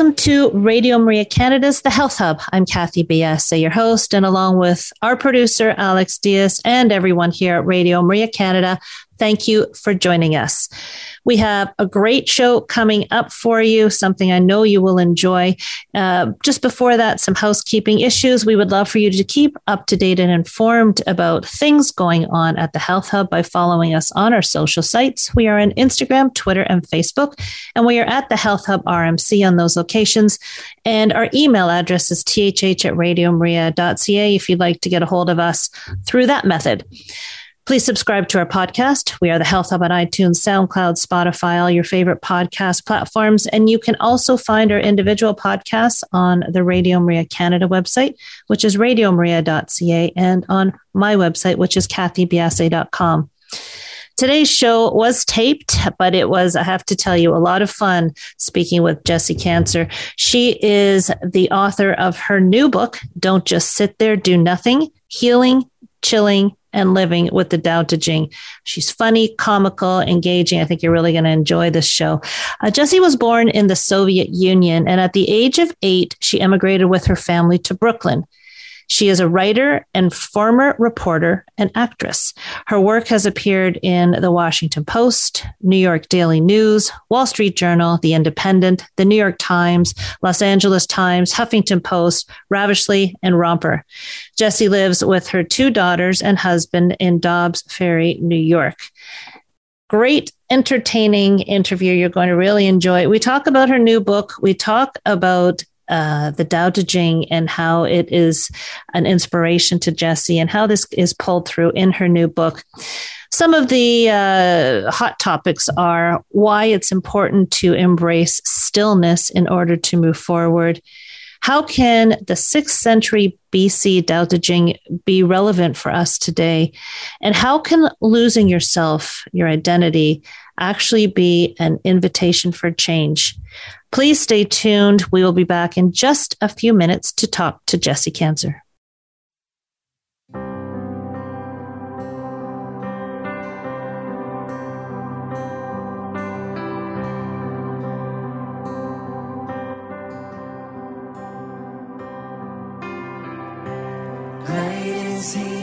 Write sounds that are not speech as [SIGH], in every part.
Welcome to Radio Maria Canada's The Health Hub. I'm Kathy Biasi, your host, and along with our producer, Alex Diaz, and everyone here at Radio Maria Canada, thank you for joining us. We have a great show coming up for you, something I know you will enjoy. Uh, just before that, some housekeeping issues. We would love for you to keep up to date and informed about things going on at the Health Hub by following us on our social sites. We are on Instagram, Twitter, and Facebook, and we are at the Health Hub RMC on those locations. And our email address is thh at radiomaria.ca if you'd like to get a hold of us through that method. Please subscribe to our podcast. We are the Health Hub on iTunes, SoundCloud, Spotify, all your favorite podcast platforms. And you can also find our individual podcasts on the Radio Maria Canada website, which is radiomaria.ca, and on my website, which is kathybiasi.com. Today's show was taped, but it was, I have to tell you, a lot of fun speaking with Jessie Kanter. She is the author of her new book, Don't Just Sit There, Do Nothing Healing, Chilling, and living with the Tao Te Ching. She's funny, comical, engaging. I think you're really going to enjoy this show. Uh, was born in the Soviet Union, and at the age of eight, she emigrated with her family to Brooklyn. She is a writer and former reporter and actress. Her work has appeared in the Washington Post, New York Daily News, Wall Street Journal, The Independent, The New York Times, Los Angeles Times, Huffington Post, Ravishly, and Romper. Jessie lives with her two daughters and husband in Dobbs Ferry, New York great entertaining interview you're going to really enjoy we talk about her new book we talk about uh, the Tao Te Ching and how it is an inspiration to Jessie and how this is pulled through in her new book. Some of the uh, hot topics are why it's important to embrace stillness in order to move forward. How can the 6th century BC Tao Te Ching be relevant for us today? And how can losing yourself, your identity, actually be an invitation for change? Please stay tuned. We will be back in just a few minutes to talk to Jessie Kanter. Son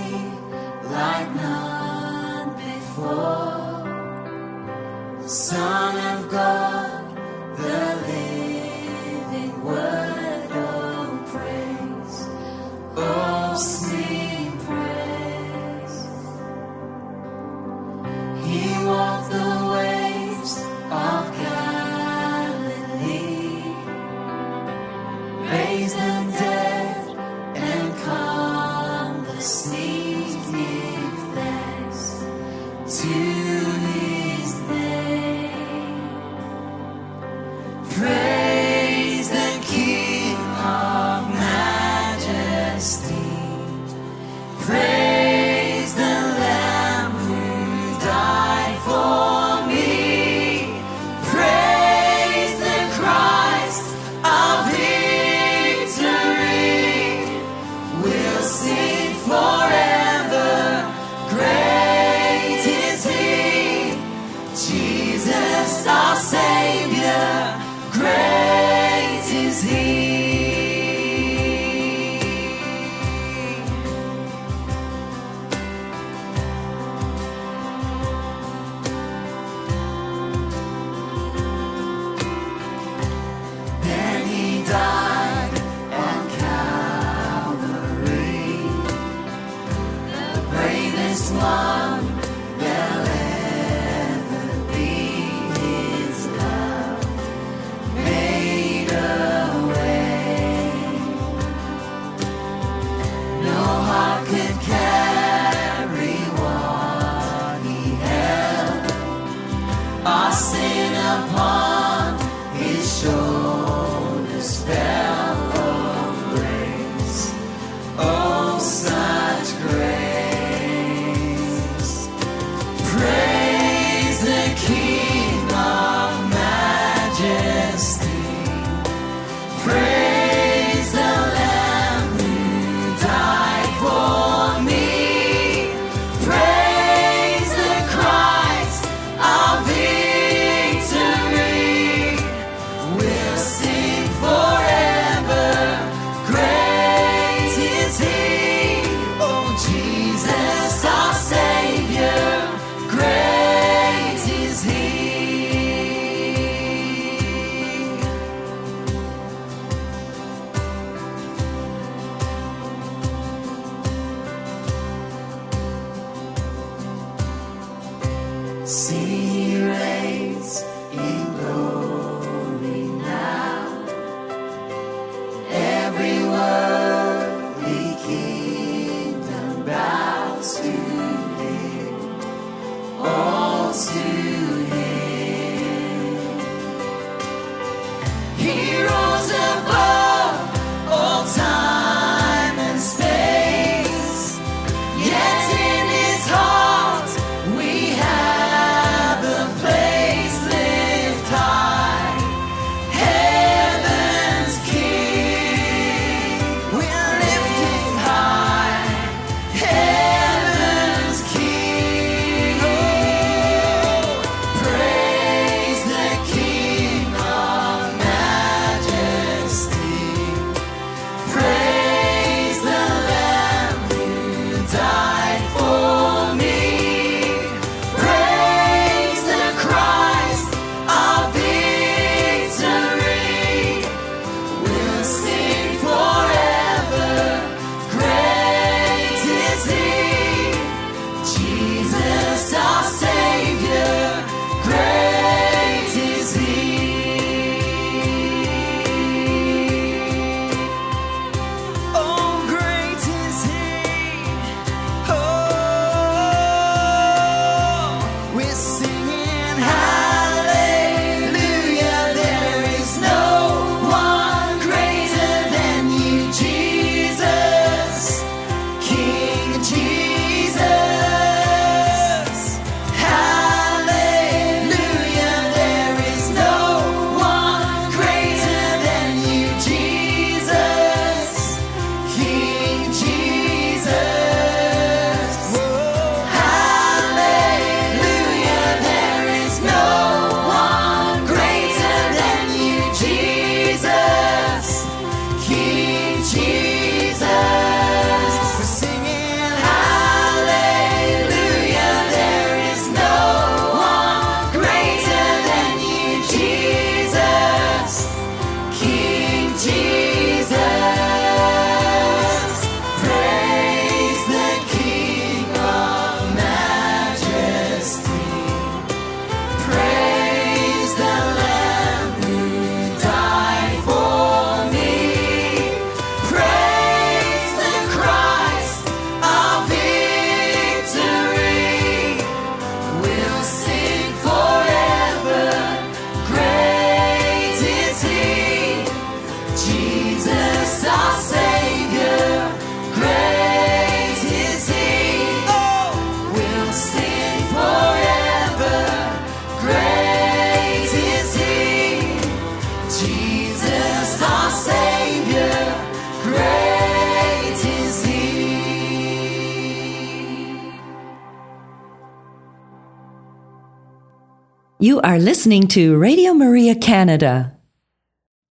are listening to Radio Maria Canada.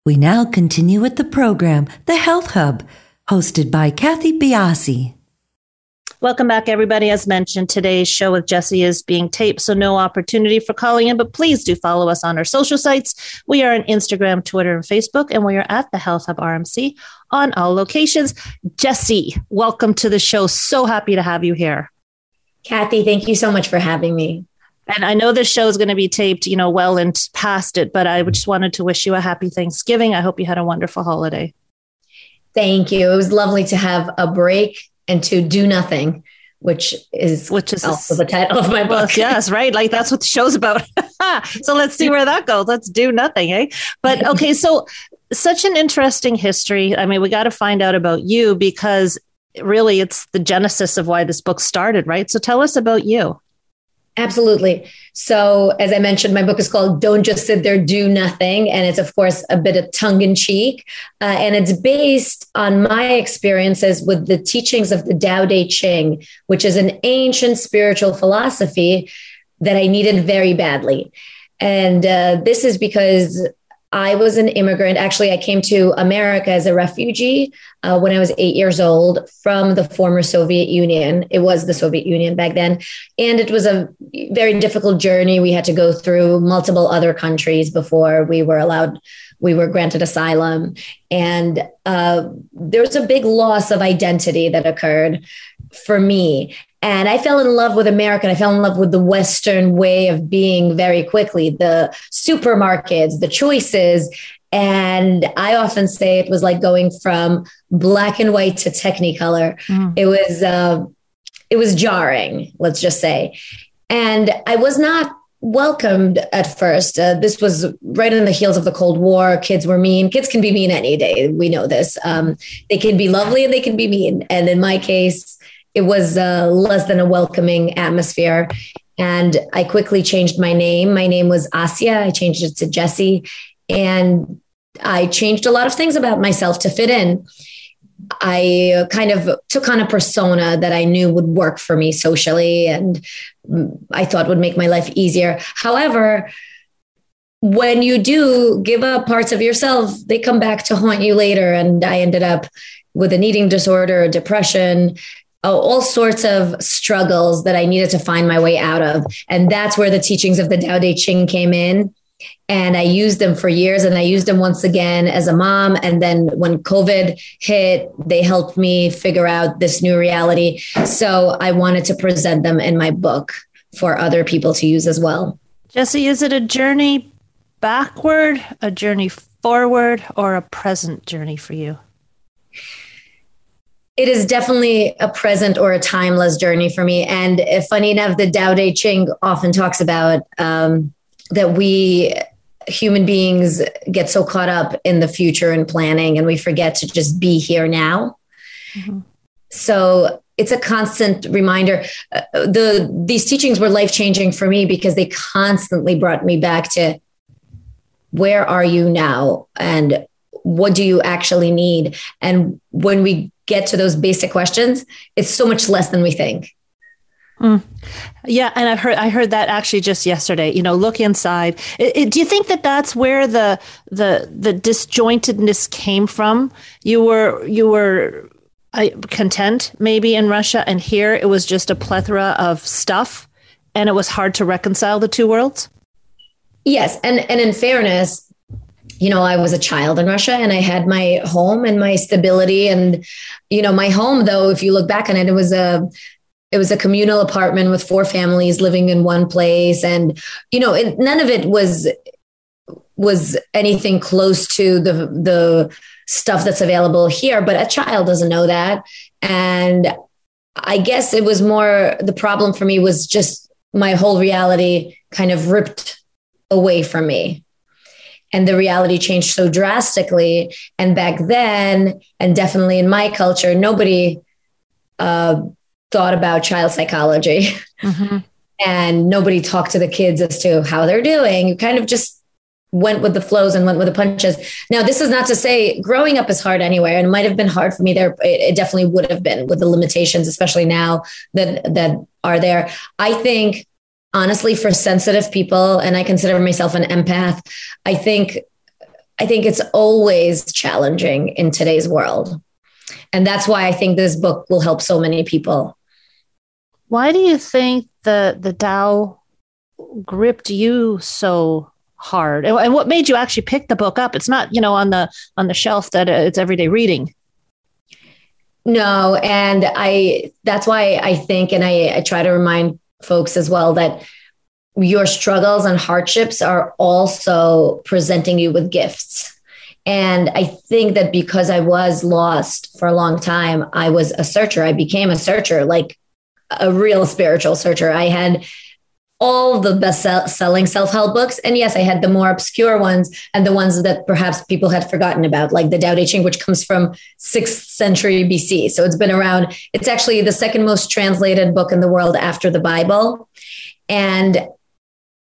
We now continue with the program, The Health Hub, hosted by Kathy Biasi. Welcome back, everybody. As mentioned, today's show with Jesse is being taped, so no opportunity for calling in, but please do follow us on our social sites. We are on Instagram, Twitter, and Facebook, and we are at the Health Hub RMC on all locations. Jesse, welcome to the show. So happy to have you here. Kathy, thank you so much for having me. And I know this show is going to be taped, you know, well and past it, but I just wanted to wish you a happy Thanksgiving. I hope you had a wonderful holiday. Thank you. It was lovely to have a break and to do nothing, which is which is also the title of my book. Well, [LAUGHS] yes, right. Like that's what the show's about. [LAUGHS] so let's see where that goes. Let's do nothing, eh? But okay, so such an interesting history. I mean, we got to find out about you because really it's the genesis of why this book started, right? So tell us about you. Absolutely. So, as I mentioned, my book is called Don't Just Sit There, Do Nothing. And it's, of course, a bit of tongue in cheek. Uh, and it's based on my experiences with the teachings of the Tao Te Ching, which is an ancient spiritual philosophy that I needed very badly. And uh, this is because I was an immigrant. Actually, I came to America as a refugee uh, when I was eight years old from the former Soviet Union. It was the Soviet Union back then. And it was a very difficult journey. We had to go through multiple other countries before we were allowed, we were granted asylum. And uh, there was a big loss of identity that occurred for me. And I fell in love with America. I fell in love with the Western way of being very quickly, the supermarkets, the choices. And I often say it was like going from black and white to technicolor. Mm. It was uh, it was jarring, let's just say. And I was not welcomed at first. Uh, this was right in the heels of the Cold War. Kids were mean. Kids can be mean any day. We know this. Um, they can be lovely and they can be mean. And in my case, it was uh, less than a welcoming atmosphere. And I quickly changed my name. My name was Asya. I changed it to Jesse. And I changed a lot of things about myself to fit in. I kind of took on a persona that I knew would work for me socially and I thought would make my life easier. However, when you do give up parts of yourself, they come back to haunt you later. And I ended up with an eating disorder, depression, oh, all sorts of struggles that I needed to find my way out of. And that's where the teachings of the Tao Te Ching came in. And I used them for years and I used them once again as a mom. And then when COVID hit, they helped me figure out this new reality. So I wanted to present them in my book for other people to use as well. Jesse, is it a journey backward, a journey forward, or a present journey for you? It is definitely a present or a timeless journey for me. And funny enough, the Tao Te Ching often talks about um, that we human beings get so caught up in the future and planning, and we forget to just be here now. Mm-hmm. So it's a constant reminder. Uh, the these teachings were life changing for me because they constantly brought me back to where are you now and what do you actually need and when we get to those basic questions, it's so much less than we think. Mm. Yeah, and I've heard I heard that actually just yesterday. You know, look inside. It, it, do you think that that's where the the the disjointedness came from? You were you were uh, content maybe in Russia, and here it was just a plethora of stuff, and it was hard to reconcile the two worlds. Yes, and and in fairness, you know, I was a child in Russia and I had my home and my stability. And, you know, my home, though, if you look back on it, it was a, it was a communal apartment with four families living in one place. And, you know, it, none of it was, was anything close to the, the stuff that's available here. But a child doesn't know that. And I guess it was more, the problem for me was just my whole reality kind of ripped away from me and the reality changed so drastically. And back then, and definitely in my culture, nobody uh, thought about child psychology. [LAUGHS] Mm-hmm. and nobody talked to the kids as to how they're doing. You kind of just went with the flows and went with the punches. Now, this is not to say growing up is hard anywhere, and it might have been hard for me there. It, it definitely would have been with the limitations, especially now that that are there. I think honestly for sensitive people and i consider myself an empath i think i think it's always challenging in today's world. And that's why i think this book will help so many people. Why do you think the the Tao gripped you so hard? And, and what made you actually pick the book up? It's not you know on the on the shelf that uh, it's everyday reading. No, and I that's why I think and I, I try to remind folks as well that your struggles and hardships are also presenting you with gifts. And I think that because I was lost for a long time, I was a searcher. I became a searcher, like a real spiritual searcher. I had all the best selling self help books. And yes, I had the more obscure ones and the ones that perhaps people had forgotten about, like the Tao Te Ching, which comes from sixth century BC. So it's been around. It's actually the second most translated book in the world after the Bible. And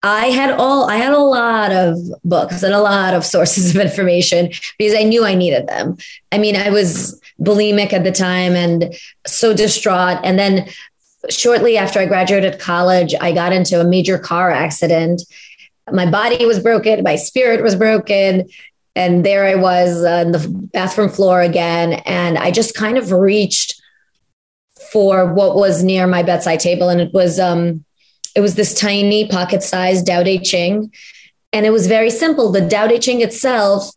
I had all I had a lot of books and a lot of [LAUGHS] sources of information because I knew I needed them. I mean, I was bulimic at the time and so distraught. And then shortly after I graduated college, I got into a major car accident. My body was broken, my spirit was broken. And there I was on the bathroom floor again. And I just kind of reached for what was near my bedside table. And it was um, it was this tiny pocket-sized Tao Te Ching. And it was very simple. The Tao Te Ching itself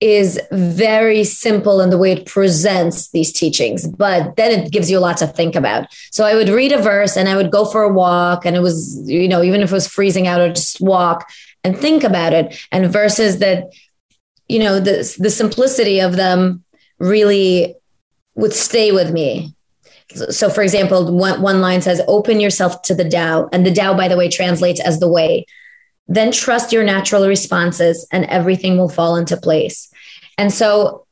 is very simple in the way it presents these teachings, but then it gives you a lot to think about. So I would read a verse and I would go for a walk, and it was, you know, even if it was freezing out, I'd just walk and think about it. And verses that, you know, the, the simplicity of them really would stay with me. So, for example, one, one line says, Open yourself to the Tao. And the Tao, by the way, translates as the way. Then trust your natural responses and everything will fall into place. And so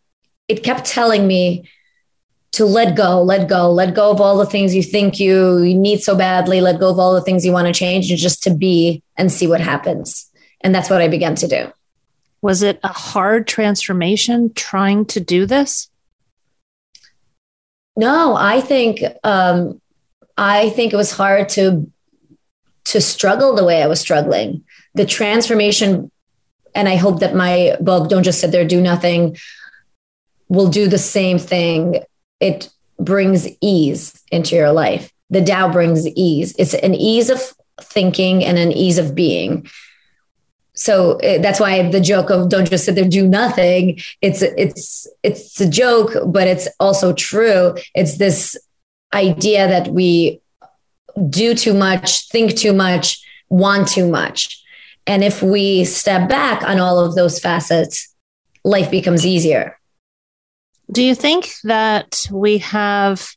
it kept telling me to let go, let go, let go of all the things you think you, you need so badly, let go of all the things you want to change, and just to be and see what happens. And that's what I began to do. Was it a hard transformation trying to do this? No, I think um, I think it was hard to to struggle the way I was struggling. The transformation, and I hope that my book, Don't Just Sit There, Do Nothing, will do the same thing. It brings ease into your life. The Tao brings ease. It's an ease of thinking and an ease of being so it, that's why the joke of don't just sit there do nothing it's it's it's a joke but it's also true it's this idea that we do too much think too much want too much and if we step back on all of those facets life becomes easier do you think that we have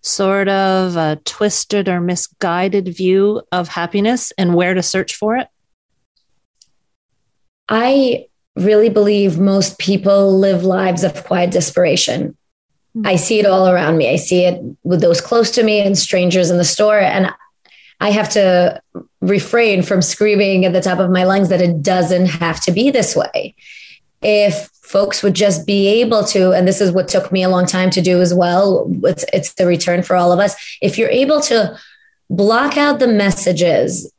sort of a twisted or misguided view of happiness and where to search for it I really believe most people live lives of quiet desperation. Mm-hmm. I see it all around me. I see it with those close to me and strangers in the store. And I have to refrain from screaming at the top of my lungs that it doesn't have to be this way. If folks would just be able to, and this is what took me a long time to do as well, it's, it's the return for all of us. If you're able to block out the messages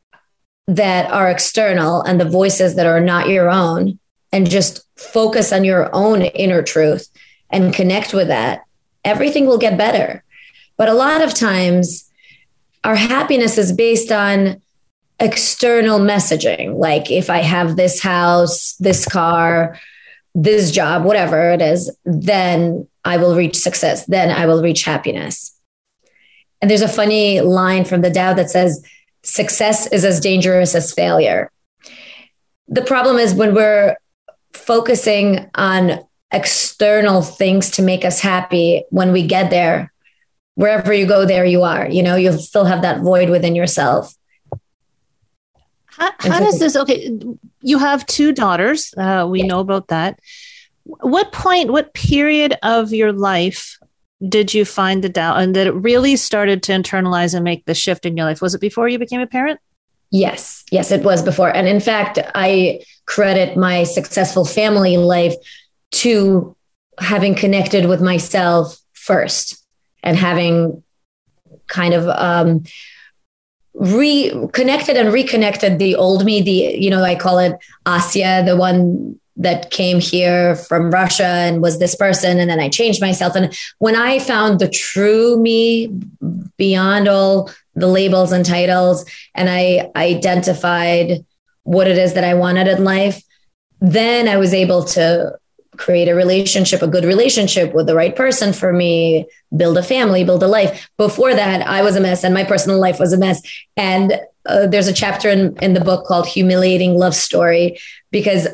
that are external and the voices that are not your own and just focus on your own inner truth and connect with that, everything will get better. But a lot of times, our happiness is based on external messaging. Like if I have this house, this car, this job, whatever it is, then I will reach success. Then I will reach happiness. And there's a funny line from the Tao that says, success is as dangerous as failure. The problem is when we're focusing on external things to make us happy, when we get there, wherever you go, there you are. You know, you'll still have that void within yourself. How, how does this? Okay, you have two daughters. Uh, we know about that. What point, what period of your life did you find the Tao and that it really started to internalize and make the shift in your life? Was it before you became a parent? Yes, yes, it was before. And in fact, I credit my successful family life to having connected with myself first and having kind of um, reconnected and reconnected the old me, the, you know, I call it Asya, the one that came here from Russia and was this person. And then I changed myself. And when I found the true me beyond all the labels and titles, and I identified what it is that I wanted in life, then I was able to create a relationship, a good relationship with the right person for me, build a family, build a life. Before that, I was a mess and my personal life was a mess. And uh, there's a chapter in, in the book called Humiliating Love Story because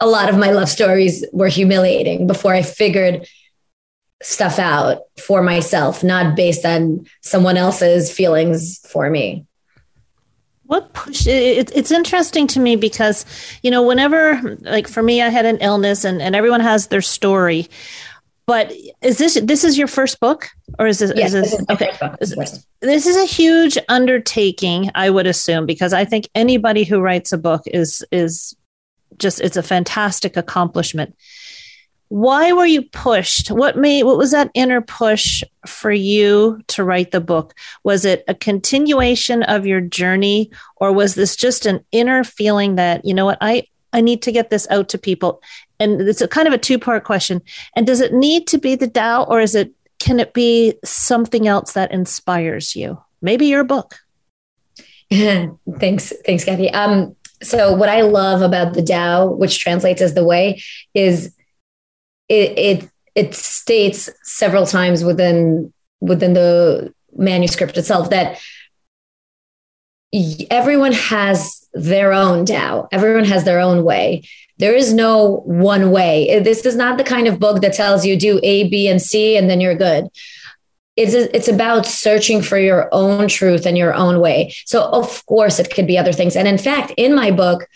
a lot of my love stories were humiliating before I figured stuff out for myself, not based on someone else's feelings for me what push it, it's interesting to me because you know whenever like for me i had an illness and, and everyone has their story but is this this is your first book? Or is this, yes, is this, this is okay is, this is a huge undertaking i would assume because i think anybody who writes a book is is just it's a fantastic accomplishment why were you pushed? What made what was that inner push for you to write the book? Was it a continuation of your journey or was this just an inner feeling that you know what i i need to get this out to people? And it's a kind of a two part question. And does it need to be the Tao or is it can it be something else that inspires you? Maybe your book. [LAUGHS] Thanks thanks kathy. Um so what i love about the Tao which translates as the way is it, it it states several times within within the manuscript itself that everyone has their own Tao. Everyone has their own way. There is no one way. This is not the kind of book that tells you do A, B, and C, and then you're good. It's it's about searching for your own truth and your own way. So of course it could be other things. And in fact, in my book,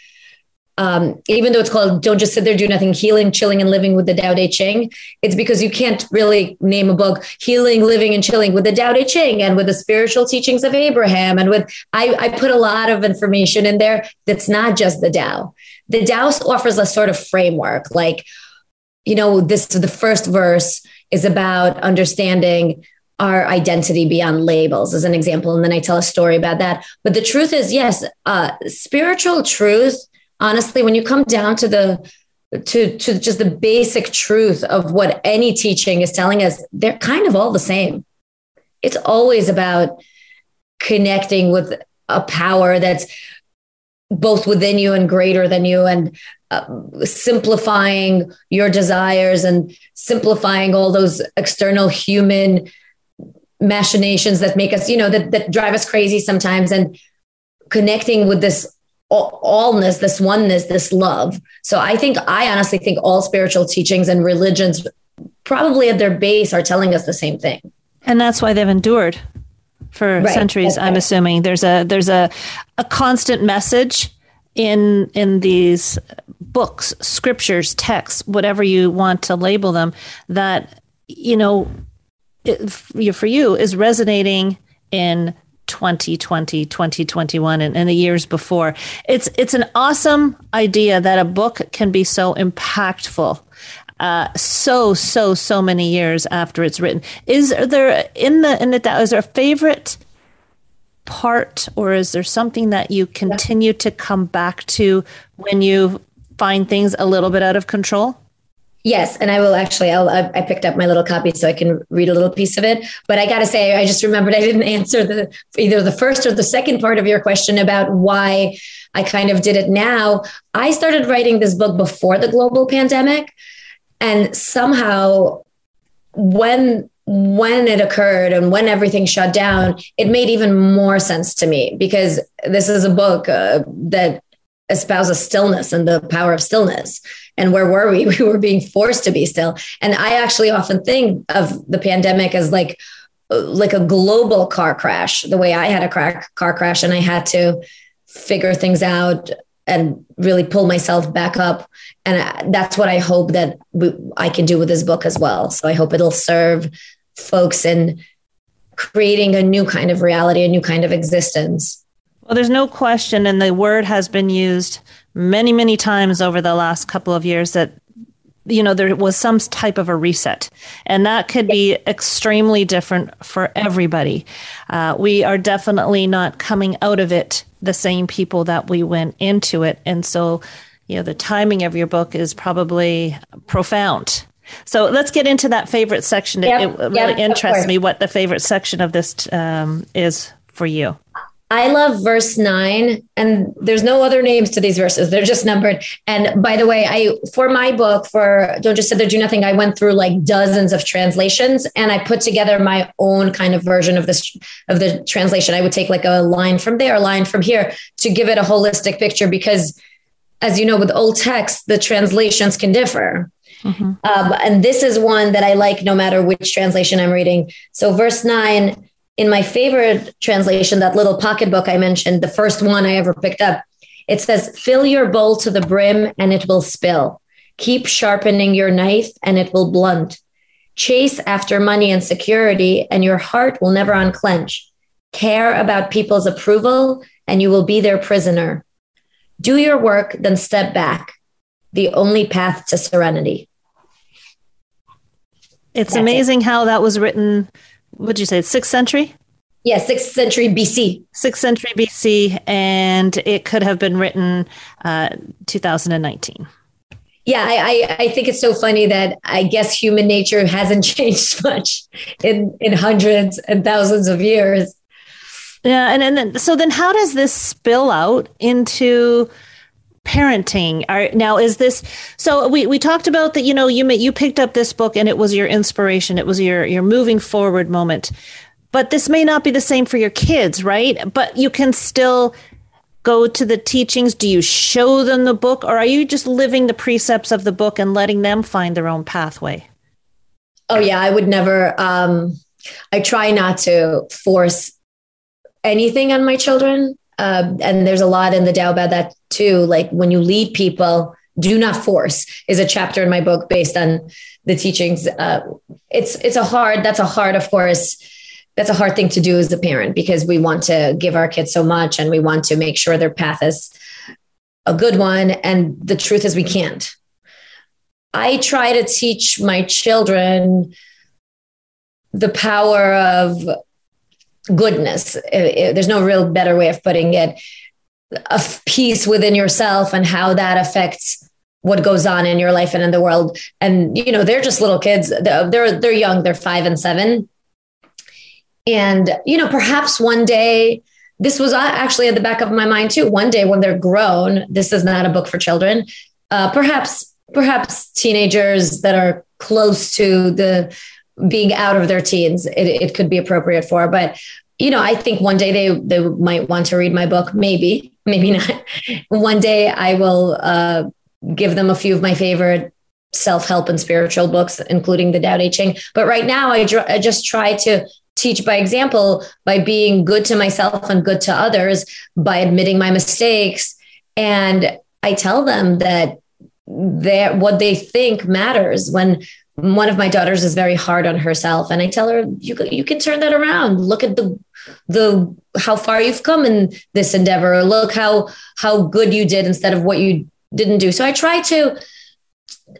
um, even though it's called Don't Just Sit There, Do Nothing, Healing, Chilling, and Living with the Tao Te Ching, it's because you can't really name a book Healing, Living, and Chilling with the Tao Te Ching and with the spiritual teachings of Abraham. And with, I, I put a lot of information in there that's not just the Tao. The Tao offers a sort of framework, like, you know, this the first verse is about understanding our identity beyond labels as an example and then i tell a story about that but the truth is yes uh, spiritual truth honestly, when you come down to the to to just the basic truth of what any teaching is telling us, they're kind of all the same. It's always about connecting with a power that's both within you and greater than you and uh, simplifying your desires and simplifying all those external human machinations that make us you know that, that drive us crazy sometimes and connecting with this allness, this oneness, this love. So I think, I honestly think all spiritual teachings and religions probably at their base are telling us the same thing. And that's why they've endured for right. centuries. I'm assuming there's a there's a a constant message in in these books, scriptures, texts, whatever you want to label them, that you know, it, for you is resonating in 2020 2021 and, and, the years before. It's it's an awesome idea that a book can be so impactful uh, so so so many years after it's written. Is there in the in the is there a favorite part or is there something that you continue to come back to when you find things a little bit out of control Yes, and I will actually. I'll, I picked up my little copy so I can read a little piece of it. But I got to say, I just remembered I didn't [LAUGHS] answer the either the first or the second part of your question about why I kind of did it now. I started writing this book before the global pandemic, and somehow when when it occurred and when everything shut down, it made even more sense to me because this is a book uh, that espouses stillness and the power of stillness and where were we? [LAUGHS] We were being forced to be still. And I actually often think of the pandemic as like like a global car crash, the way I had a car, car crash and I had to figure things out and really pull myself back up. And that's what I hope that I can do with this book as well. So I hope it'll serve folks in creating a new kind of reality, a new kind of existence. Well, there's no question, and the word has been used many, many times over the last couple of years that you know there was some type of a reset. And that could be extremely different for everybody. Uh, we are definitely not coming out of it the same people that we went into it. And so you know the timing of your book is probably profound. So let's get into that favorite section. Yep, it, it really yep, interests me what the favorite section of this um, is for you. I love verse nine, and there's no other names to these verses. They're just numbered. And by the way, I for my book for Don't Just Sit There Do Nothing, I went through like dozens of translations and I put together my own kind of version of this of the translation. I would take like a line from there, a line from here to give it a holistic picture because as you know, with old texts, the translations can differ. Mm-hmm. Um, and this is one that I like no matter which translation I'm reading. So, verse nine, in my favorite translation, that little pocketbook I mentioned, the first one I ever picked up, it says, Fill your bowl to the brim and it will spill. Keep sharpening your knife and it will blunt. Chase after money and security, and your heart will never unclench. Care about people's approval, and you will be their prisoner. Do your work, then step back. The only path to serenity. It's That's amazing it. how that was written. Would you say sixth century? Yeah, sixth century BC. Sixth century BC, and it could have been written uh, 2019. Yeah, I, I, I think it's so funny that I guess human nature hasn't [LAUGHS] changed much in in hundreds and thousands of years. Yeah, and and then, so then how does this spill out into parenting. Are now is this so we we talked about that you know you you picked up this book and it was your inspiration. It was your your moving forward moment. But this may not be the same for your kids right? But you can still go to the teachings. Do you show them the book or are you just living the precepts of the book and letting them find their own pathway? Oh yeah i would never um i try not to force anything on my children. Uh, and there's a lot in the Tao about that too. Like when you lead people, do not force is a chapter in my book based on the teachings. Uh, it's it's a hard. That's a hard, of course. That's a hard thing to do as a parent because we want to give our kids so much and we want to make sure their path is a good one. And the truth is, we can't. I try to teach my children the power of goodness. There's no real better way of putting it. A peace within yourself and how that affects what goes on in your life and in the world. And you know, they're just little kids. They're they're young. They're five and seven. And you know, perhaps one day. This was actually at the back of my mind too. One day when they're grown, this is not a book for children. Uh, perhaps, perhaps teenagers that are close to the being out of their teens, it, it could be appropriate for. But you know, I think one day they they might want to read my book. Maybe, [LAUGHS] maybe not. one day I will uh, give them a few of my favorite self help and spiritual books, including the Tao Te Ching. But right now, I, dr- I just try to teach by example by being good to myself and good to others by admitting my mistakes and i tell them that that what they think matters when one of my daughters is very hard on herself and i tell her you you can turn that around. Look at the the how far you've come in this endeavor. Look how how good you did instead of what you didn't do. So i try to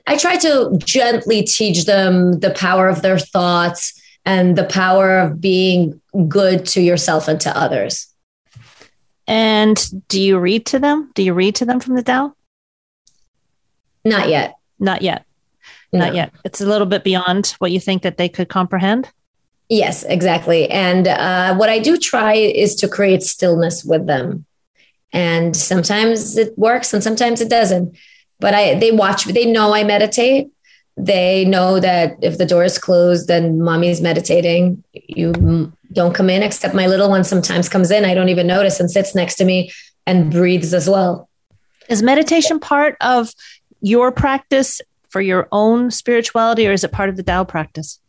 i try to gently teach them the power of their thoughts and the power of being good to yourself and to others. And do you read to them? Do you read to them from the Tao? Not yet. Not yet not yet. It's a little bit beyond what you think that they could comprehend. Yes, exactly. And uh, what I do try is to create stillness with them. And sometimes it works and sometimes it doesn't. But I they watch, they know I meditate. They know that if the door is closed, then mommy's meditating. You don't come in, except my little one sometimes comes in. I don't even notice and sits next to me and breathes as well. Is meditation part of your practice for your own spirituality or is it part of the Tao practice?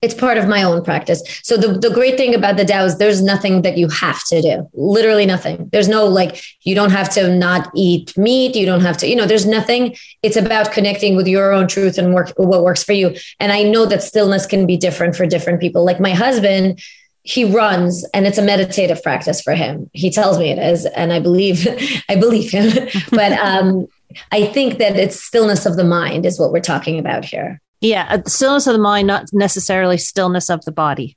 It's part of my own practice. So the, the great thing about the Tao is there's nothing that you have to do. Literally nothing. There's no like you don't have to not eat meat. You don't have to, you know, there's nothing. It's about connecting with your own truth and work what works for you. And I know that stillness can be different for different people. Like my husband, he runs and it's a meditative practice for him. He tells me it is, and I believe [LAUGHS] I believe him. [LAUGHS] but um I think that it's stillness of the mind is what we're talking about here. Yeah, uh, stillness of the mind, not necessarily stillness of the body.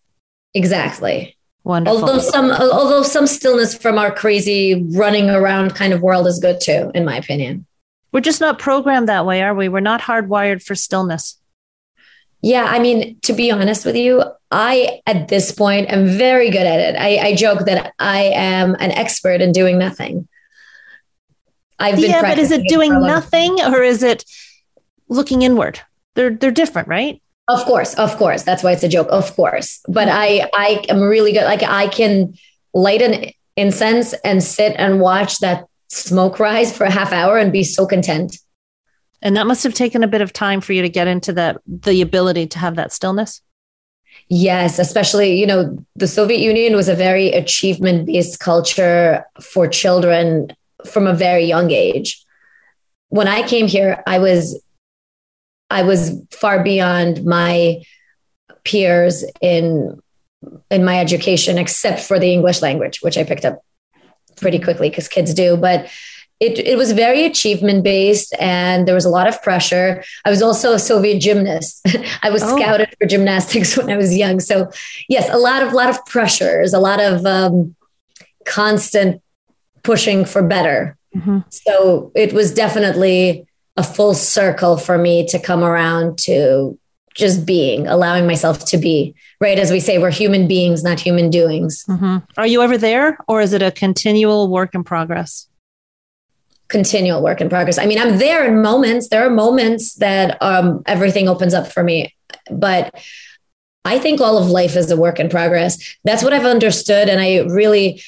Exactly. Wonderful. Although some, although some stillness from our crazy running around kind of world is good too, in my opinion. We're just not programmed that way, are we? We're not hardwired for stillness. Yeah, I mean, to be honest with you, I, at this point, am very good at it. I, I joke that I am an expert in doing nothing. I've yeah, but is it doing nothing or is it looking inward? They're they're different, right? Of course, of course. That's why it's a joke. Of course, but I I am really good. Like I can light an incense and sit and watch that smoke rise for a half hour and be so content. And that must have taken a bit of time for you to get into that the ability to have that stillness. Yes, especially, you know, the Soviet Union was a very achievement based culture for children from a very young age. When I came here, I was I was far beyond my peers in in my education except for the English language, which I picked up pretty quickly because kids do, but it, it was very achievement based and there was a lot of pressure. I was also a Soviet gymnast. [LAUGHS] I was oh. scouted for gymnastics [LAUGHS] when I was young. So yes, a lot of, lot of pressures, a lot of um, constant pushing for better. Mm-hmm. So it was definitely a full circle for me to come around to just being, allowing myself to be, right? As we say, we're human beings, not human doings. Mm-hmm. Are you ever there or is it a continual work in progress? continual work in progress. I mean, I'm there in moments. There are moments that um, everything opens up for me, but I think all of life is a work in progress. That's what I've understood, and I really,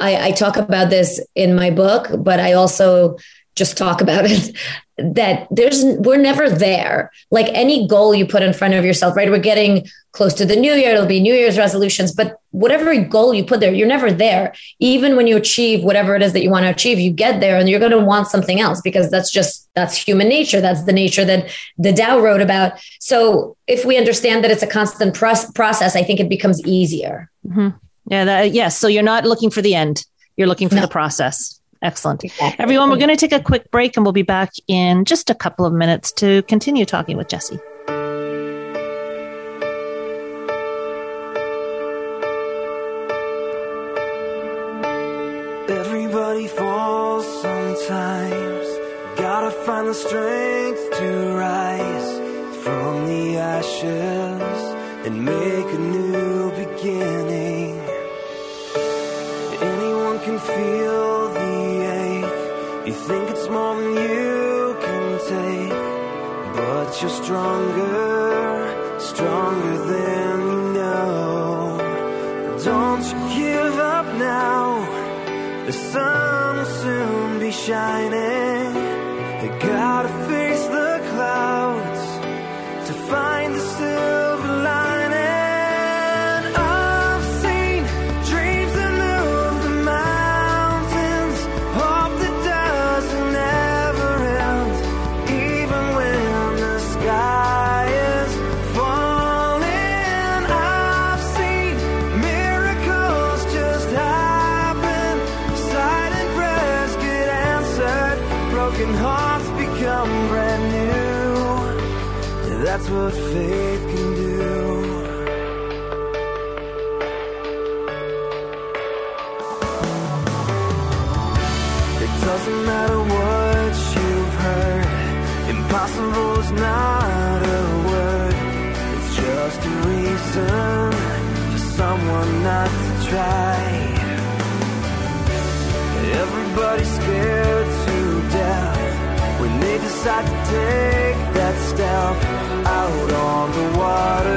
I, I talk about this in my book, but I also just talk about [LAUGHS] it that there's we're never there. Like any goal you put in front of yourself right? We're getting close to the new year it'll be new year's resolutions but whatever goal you put there you're never there. Even when you achieve whatever it is that you want to achieve you get there and you're going to want something else because that's just that's human nature. That's the nature that the Tao wrote about. So if we understand that it's a constant process i think it becomes easier. Mm-hmm. Yeah that, yes so you're not looking for the end you're looking for no. the process Excellent. Exactly. Everyone, we're going to take a quick break and we'll be back in just a couple of minutes to continue talking with Jesse. You're stronger, stronger than you know. Don't you give up now, the sun will soon be shining. What faith can do. It doesn't matter what you've heard, impossible is not a word. It's just a reason for someone not to try. Everybody's scared to death when they decide to take that step on the water,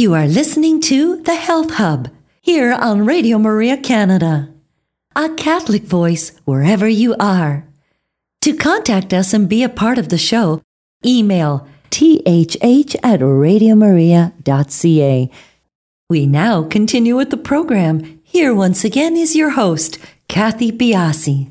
You are listening to The Health Hub here on Radio Maria Canada, a Catholic voice wherever you are. To contact us and be a part of the show, email thh at radiomaria.ca. We now continue with the program. Here once again is your host, Kathy Biasi.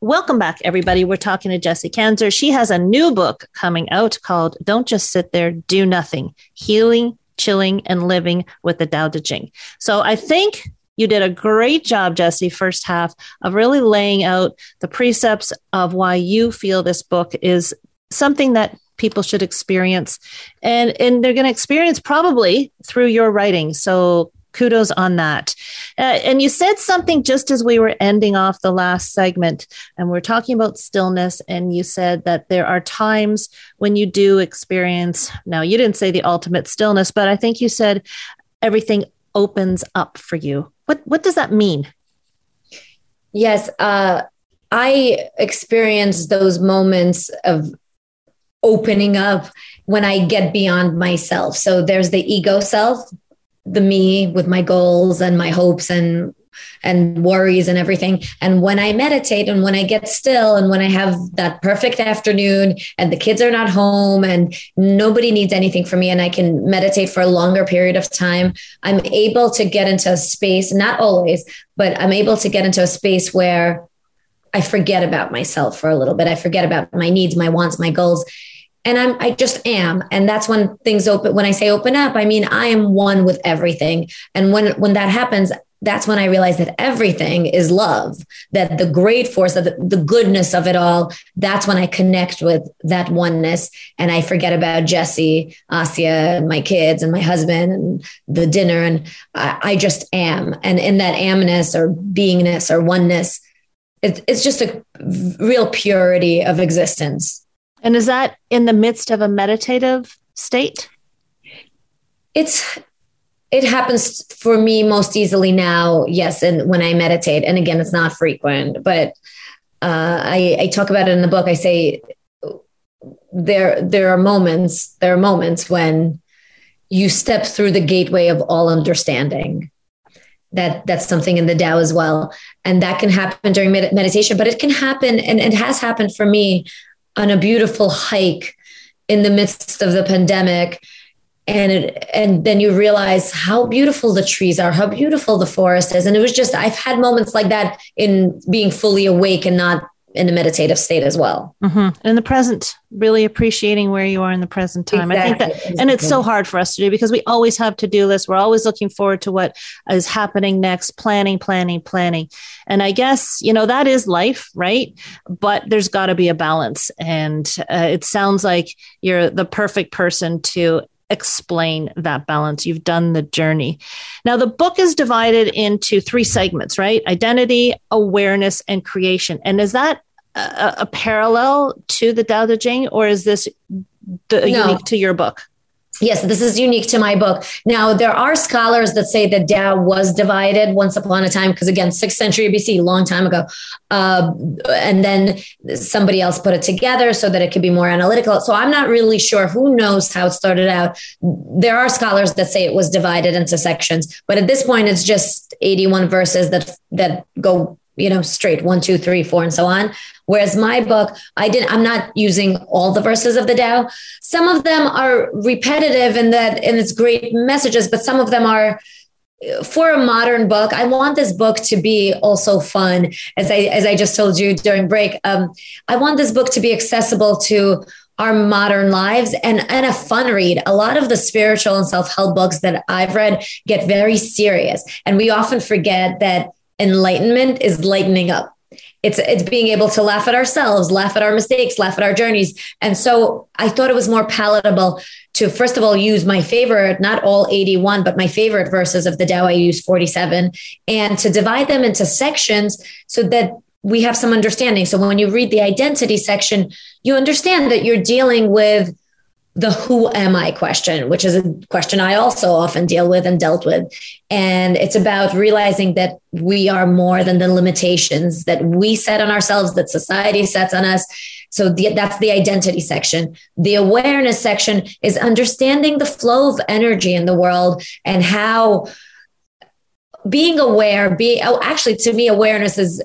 Welcome back, everybody. We're talking to Jessie Kanzer. She has a new book coming out called Don't Just Sit There, Do Nothing Healing, Chilling, and Living with the Tao Te Ching. So I think you did a great job, Jesse, first half of really laying out the precepts of why you feel this book is something that people should experience and and they're going to experience probably through your writing so kudos on that. Uh, and you said something just as we were ending off the last segment and we're talking about stillness and you said that there are times when you do experience now you didn't say the ultimate stillness but i think you said everything opens up for you. What what does that mean? Yes uh I experience those moments of opening up when I get beyond myself. So there's the ego self, the me with my goals and my hopes and and worries and everything. And when I meditate and when I get still and when I have that perfect afternoon and the kids are not home and nobody needs anything from me and I can meditate for a longer period of time, I'm able to get into a space, not always, but I'm able to get into a space where I forget about myself for a little bit. I forget about my needs, my wants, my goals and I'm I just am. And that's when things open when I say open up I mean I am one with everything. And when when that happens that's when I realize that everything is love that the great force of the, the goodness of it all that's when I connect with that oneness. And I forget about Jesse Asya and my kids and my husband and the dinner. And I, I just am. And in that amness or beingness or oneness it, it's just a real purity of existence and is that in the midst of a meditative state? It's it happens for me most easily now, yes, and when I meditate. And again, it's not frequent, but uh, I, I talk about it in the book. I say there there are moments there are moments when you step through the gateway of all understanding that that's something in the Tao as well. And that can happen during med- meditation, but it can happen, and it has happened for me on a beautiful hike in the midst of the pandemic. And it, and then you realize how beautiful the trees are how beautiful the forest is. And it was just i've had moments like that in being fully awake and not in a meditative state as well. Mm-hmm. In the present, really appreciating where you are in the present time. Exactly. I think that, exactly. and it's so hard for us to do because we always have to do lists. We're always looking forward to what is happening next, planning, planning, planning. And I guess, you know, that is life, right? But there's got to be a balance. And uh, it sounds like you're the perfect person to explain that balance. You've done the journey. Now, the book is divided into three segments, right? Identity, awareness, and creation. And is that a, a parallel to the Tao Te Ching, or is this the, no. unique to your book? Yes, this is unique to my book. Now, there are scholars that say that Tao was divided once upon a time, because again, sixth century BC, long time ago. Uh, and then somebody else put it together so that it could be more analytical. So I'm not really sure. Who knows how it started out? There are scholars that say it was divided into sections, but at this point, it's just 81 verses that that go you know straight one two three four and so on whereas my book i didn't i'm not using all the verses of the Tao some of them are repetitive in that and it's great messages but some of them are for a modern book i want this book to be also fun as i as i just told you during break um, i want this book to be accessible to our modern lives and, and a fun read. A lot of the spiritual and self help books that I've read get very serious. And we often forget that enlightenment is lightening up it's it's being able to laugh at ourselves laugh at our mistakes laugh at our journeys. And so i thought it was more palatable to first of all use my favorite not all 81 but my favorite verses of the Tao i use 47 and to divide them into sections so that we have some understanding. So when you read the identity section you understand that you're dealing with the who am I question, which is a question I also often deal with and dealt with. And it's about realizing that we are more than the limitations that we set on ourselves, that society sets on us. So the, that's the identity section. The awareness section is understanding the flow of energy in the world and how being aware, be oh, actually to me, awareness is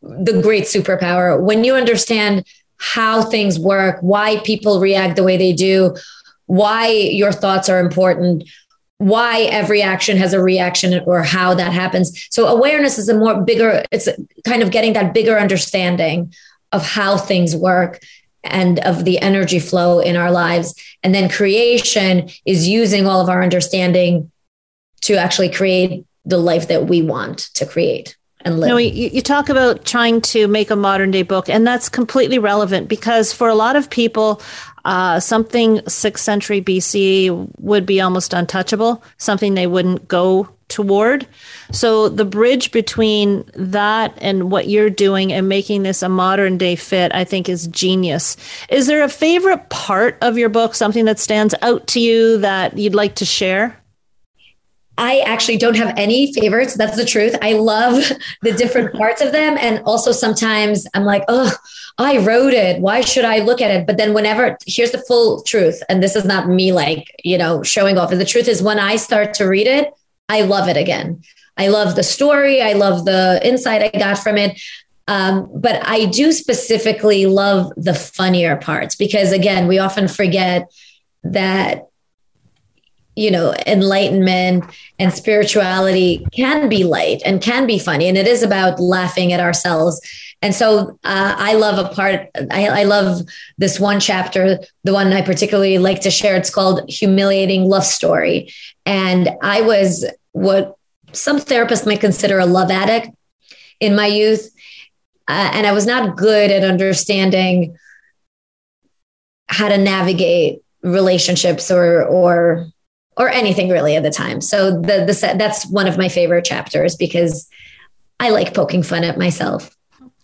the great superpower. When you understand how things work, why people react the way they do, why your thoughts are important, why every action has a reaction or how that happens. So awareness is a more bigger, it's kind of getting that bigger understanding of how things work and of the energy flow in our lives. And then creation is using all of our understanding to actually create the life that we want to create and live. No, you, you talk about trying to make a modern day book, and that's completely relevant because for a lot of people, uh, something sixth century BC would be almost untouchable, something they wouldn't go toward. So the bridge between that and what you're doing and making this a modern day fit, I think is genius. Is there a favorite part of your book, something that stands out to you that you'd like to share? I actually don't have any favorites. That's the truth. I love the different [LAUGHS] parts of them. And also sometimes I'm like, oh, I wrote it. Why should I look at it? But then whenever, here's the full truth. And this is not me like, you know, showing off. And the truth is when I start to read it, I love it again. I love the story. I love the insight I got from it. Um, but I do specifically love the funnier parts because, again, we often forget that you know, enlightenment and spirituality can be light and can be funny. And it is about laughing at ourselves. And so uh, I love a part, I, I, love this one chapter, the one I particularly like to share. It's called Humiliating Love Story. And I was what some therapists might consider a love addict in my youth. Uh, and I was not good at understanding how to navigate relationships or, or or anything really at the time. So the the that's one of my favorite chapters because I like poking fun at myself.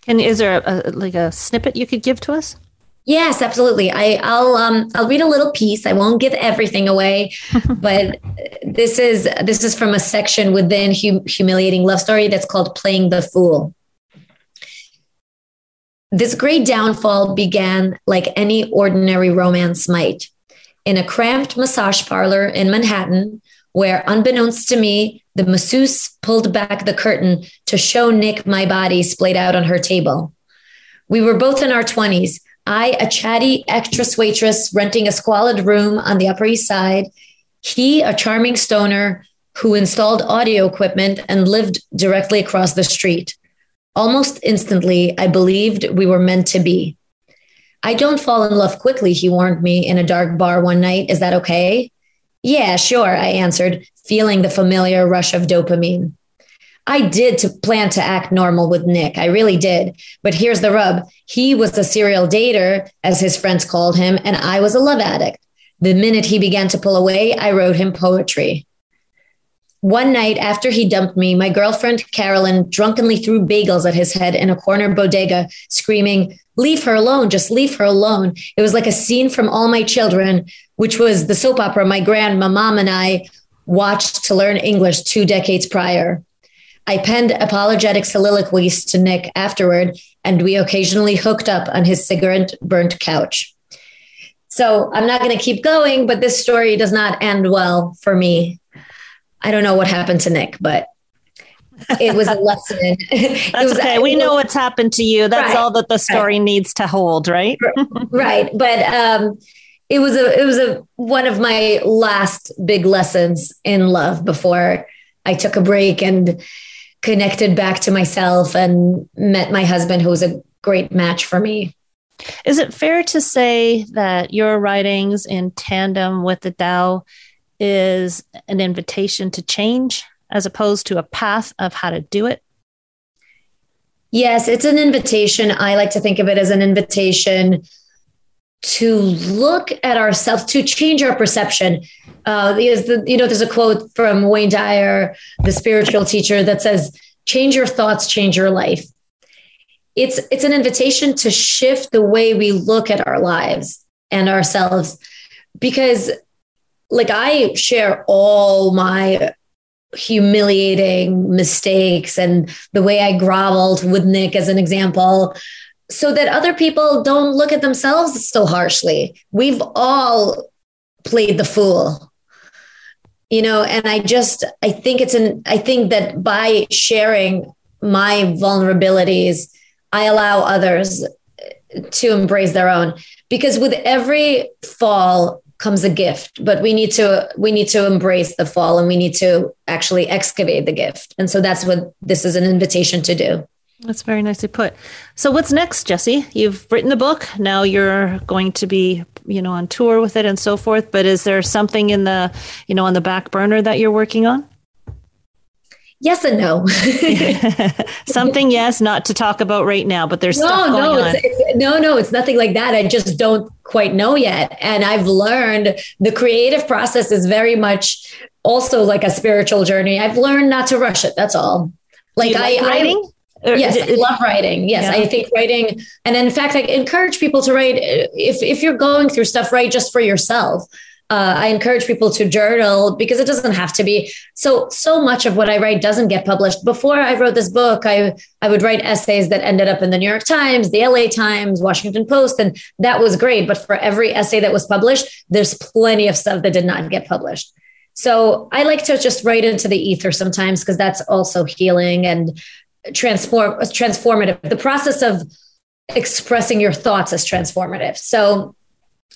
And is there a, a, like a snippet you could give to us? Yes, absolutely. I, will um, I'll read a little piece. I won't give everything away, [LAUGHS] but this is this is from a section within hum- humiliating love story that's called "Playing the Fool." This great downfall began like any ordinary romance might in a cramped massage parlor in Manhattan, where, unbeknownst to me, the masseuse pulled back the curtain to show Nick my body splayed out on her table. We were both in our 20s. I, a chatty actress waitress renting a squalid room on the Upper East Side. He, a charming stoner who installed audio equipment and lived directly across the street. Almost instantly, I believed we were meant to be. I don't fall in love quickly, he warned me in a dark bar one night. Is that okay? Yeah, sure, I answered, feeling the familiar rush of dopamine. I did to plan to act normal with Nick. I really did. But here's the rub. He was a serial dater, as his friends called him, and I was a love addict. The minute he began to pull away, I wrote him poetry. One night after he dumped me, my girlfriend Carolyn drunkenly threw bagels at his head in a corner bodega, screaming, Leave her alone, just leave her alone. It was like a scene from All My Children, which was the soap opera my grandma, mom, and I watched to learn English two decades prior. I penned apologetic soliloquies to Nick afterward, and we occasionally hooked up on his cigarette burnt couch. So I'm not going to keep going, but this story does not end well for me. I don't know what happened to Nick, but it was a [LAUGHS] lesson. [LAUGHS] That's was, okay. We know what's happened to you. That's right, all that the story right. needs to hold, right? right. But um, it was a it was a one of my last big lessons in love before I took a break and connected back to myself and met my husband who was a great match for me. Is it fair to say that your writings in tandem with the Tao is an invitation to change as opposed to a path of how to do it? Yes, it's an invitation. I like to think of it as an invitation to look at ourselves, to change our perception. Uh, the, you know, there's a quote from Wayne Dyer, the spiritual teacher, that says, "Change your thoughts, change your life." It's it's an invitation to shift the way we look at our lives and ourselves because like I share all my humiliating mistakes and the way I groveled with Nick as an example so that other people don't look at themselves so harshly. We've all played the fool. You know, and I just I think it's an I think that by sharing my vulnerabilities, I allow others to embrace their own because with every fall comes a gift but we need to we need to embrace the fall and we need to actually excavate the gift. And so that's what this is an invitation to do. That's very nicely put. So what's next jesse? You've written the book. Now you're going to be you know on tour with it and so forth but is there something in the you know on the back burner that you're working on yes and no. [LAUGHS] Something, yes, not to talk about right now, but there's no, no, it's, it's, no, no, it's nothing like that. I just don't quite know yet, and I've learned the creative process is very much also like a spiritual journey. I've learned not to rush it. That's all. Like, like I writing. I, yes, I love writing. Yes, yeah. I think writing, and in fact, I encourage people to write. Uh, if if you're going through stuff, write just for yourself uh, I encourage people to journal because it doesn't have to be so. So much of what I write doesn't get published. Before I wrote this book, I I would write essays that ended up in the New York Times, the LA Times, Washington Post, and that was great. But for every essay that was published, there's plenty of stuff that did not get published. So I like to just write into the ether sometimes because that's also healing and transform transformative. The process of expressing your thoughts is transformative. So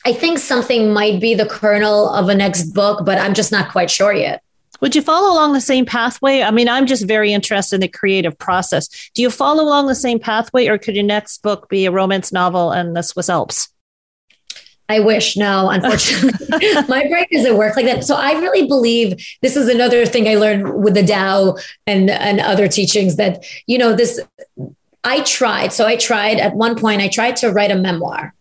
I think something might be the kernel of a next book, but I'm just not quite sure yet. Would you follow along the same pathway? I mean, I'm just very interested in the creative process. Do you follow along the same pathway, or could your next book be a romance novel and the Swiss Alps? I wish no, unfortunately, [LAUGHS] [LAUGHS] my brain doesn't work like that. So I really believe this is another thing I learned with the Tao and and other teachings that you know this. I tried. So I tried at one point. I tried to write a memoir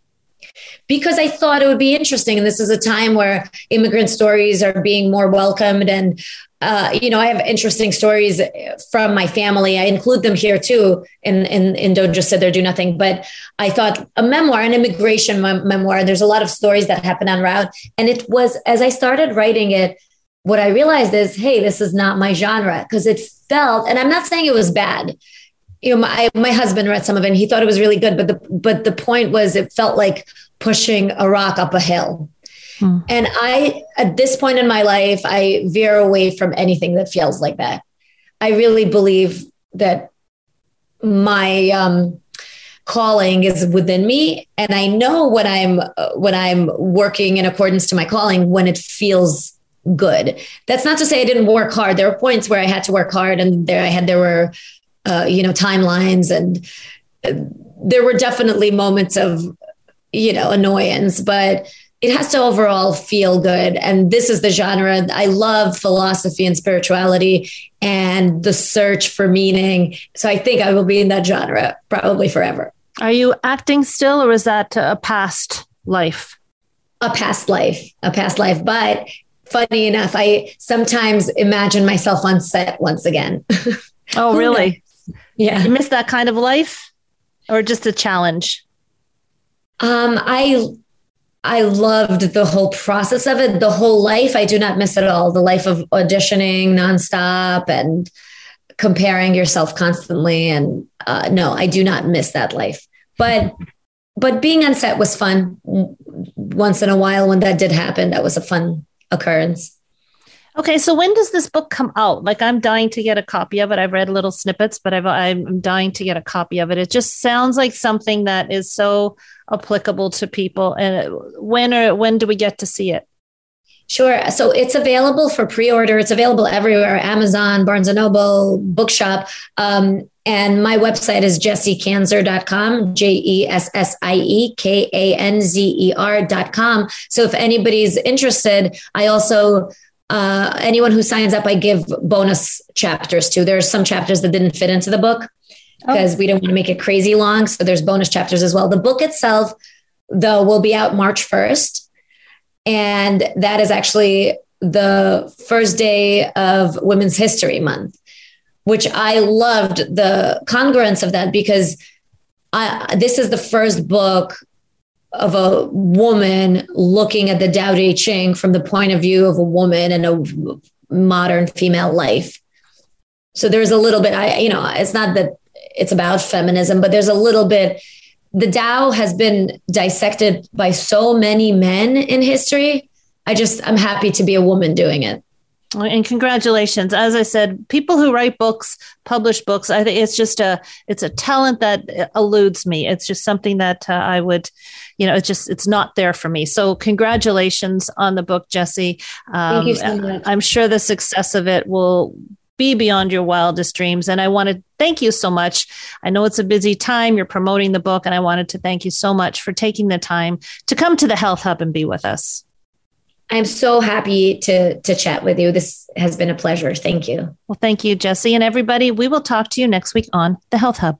because I thought it would be interesting. And this is a time where immigrant stories are being more welcomed. And, uh, you know, I have interesting stories from my family. I include them here too in, in, in Don't Just Sit There, Do Nothing. But I thought a memoir, an immigration mem- memoir, there's a lot of stories that happen on route. And it was, as I started writing it, what I realized is, hey, this is not my genre because it felt, and I'm not saying it was bad you know, my my husband read some of it and he thought it was really good, but the but the point was it felt like pushing a rock up a hill. Hmm. And I at this point in my life, I veer away from anything that feels like that. I really believe that my um, calling is within me, and I know when I'm when I'm working in accordance to my calling when it feels good. That's not to say I didn't work hard. There were points where I had to work hard, and there I had there were uh, you know timelines. And uh, there were definitely moments of you know annoyance but it has to overall feel good. And this is the genre. I love philosophy and spirituality and the search for meaning. So i think i will be in that genre probably forever. Are you acting still or is that a past life? A past life a past life. But funny enough i sometimes imagine myself on set once again. [LAUGHS] Oh really yeah. You miss that kind of life or just a challenge? Um, I I loved the whole process of it, the whole life. I do not miss it at all. The life of auditioning nonstop and comparing yourself constantly. And uh, no, I do not miss that life. But but being on set was fun once in a while when that did happen. That was a fun occurrence. Okay, so when does this book come out? Like, I'm dying to get a copy of it. I've read little snippets, but i am dying to get a copy of it. It just sounds like something that is so applicable to people. And when or when do we get to see it? Sure. So it's available for pre-order. It's available everywhere: Amazon, Barnes and Noble, Bookshop. Um, and my website is jessiekanzer.com, J E S S I E K A N Z E R.com. So if anybody's interested, I also uh, anyone who signs up, I give bonus chapters to. There's some chapters that didn't fit into the book because oh. we don't want to make it crazy long. So there's bonus chapters as well. The book itself, though, will be out March 1st. And that is actually the first day of Women's History Month, which I loved the congruence of that because I, this is the first book of a woman looking at the Tao Te Ching from the point of view of a woman and a modern female life. So there's a little bit, I, you know, it's not that it's about feminism, but there's a little bit. The Tao has been dissected by so many men in history. I just, I'm happy to be a woman doing it. And congratulations. As I said, people who write books, publish books, I think it's just a it's a talent that eludes me. It's just something that uh, I would, you know, it's just it's not there for me. So congratulations on the book, Jesse. Um, Thank you so much. I'm sure the success of it will be beyond your wildest dreams. And I want to thank you so much. I know it's a busy time. You're promoting the book, and I wanted to thank you so much for taking the time to come to the Health Hub and be with us. I'm so happy to to chat with you. This has been a pleasure. Thank you. Well, thank you, Jesse, and everybody. We will talk to you next week on the Health Hub.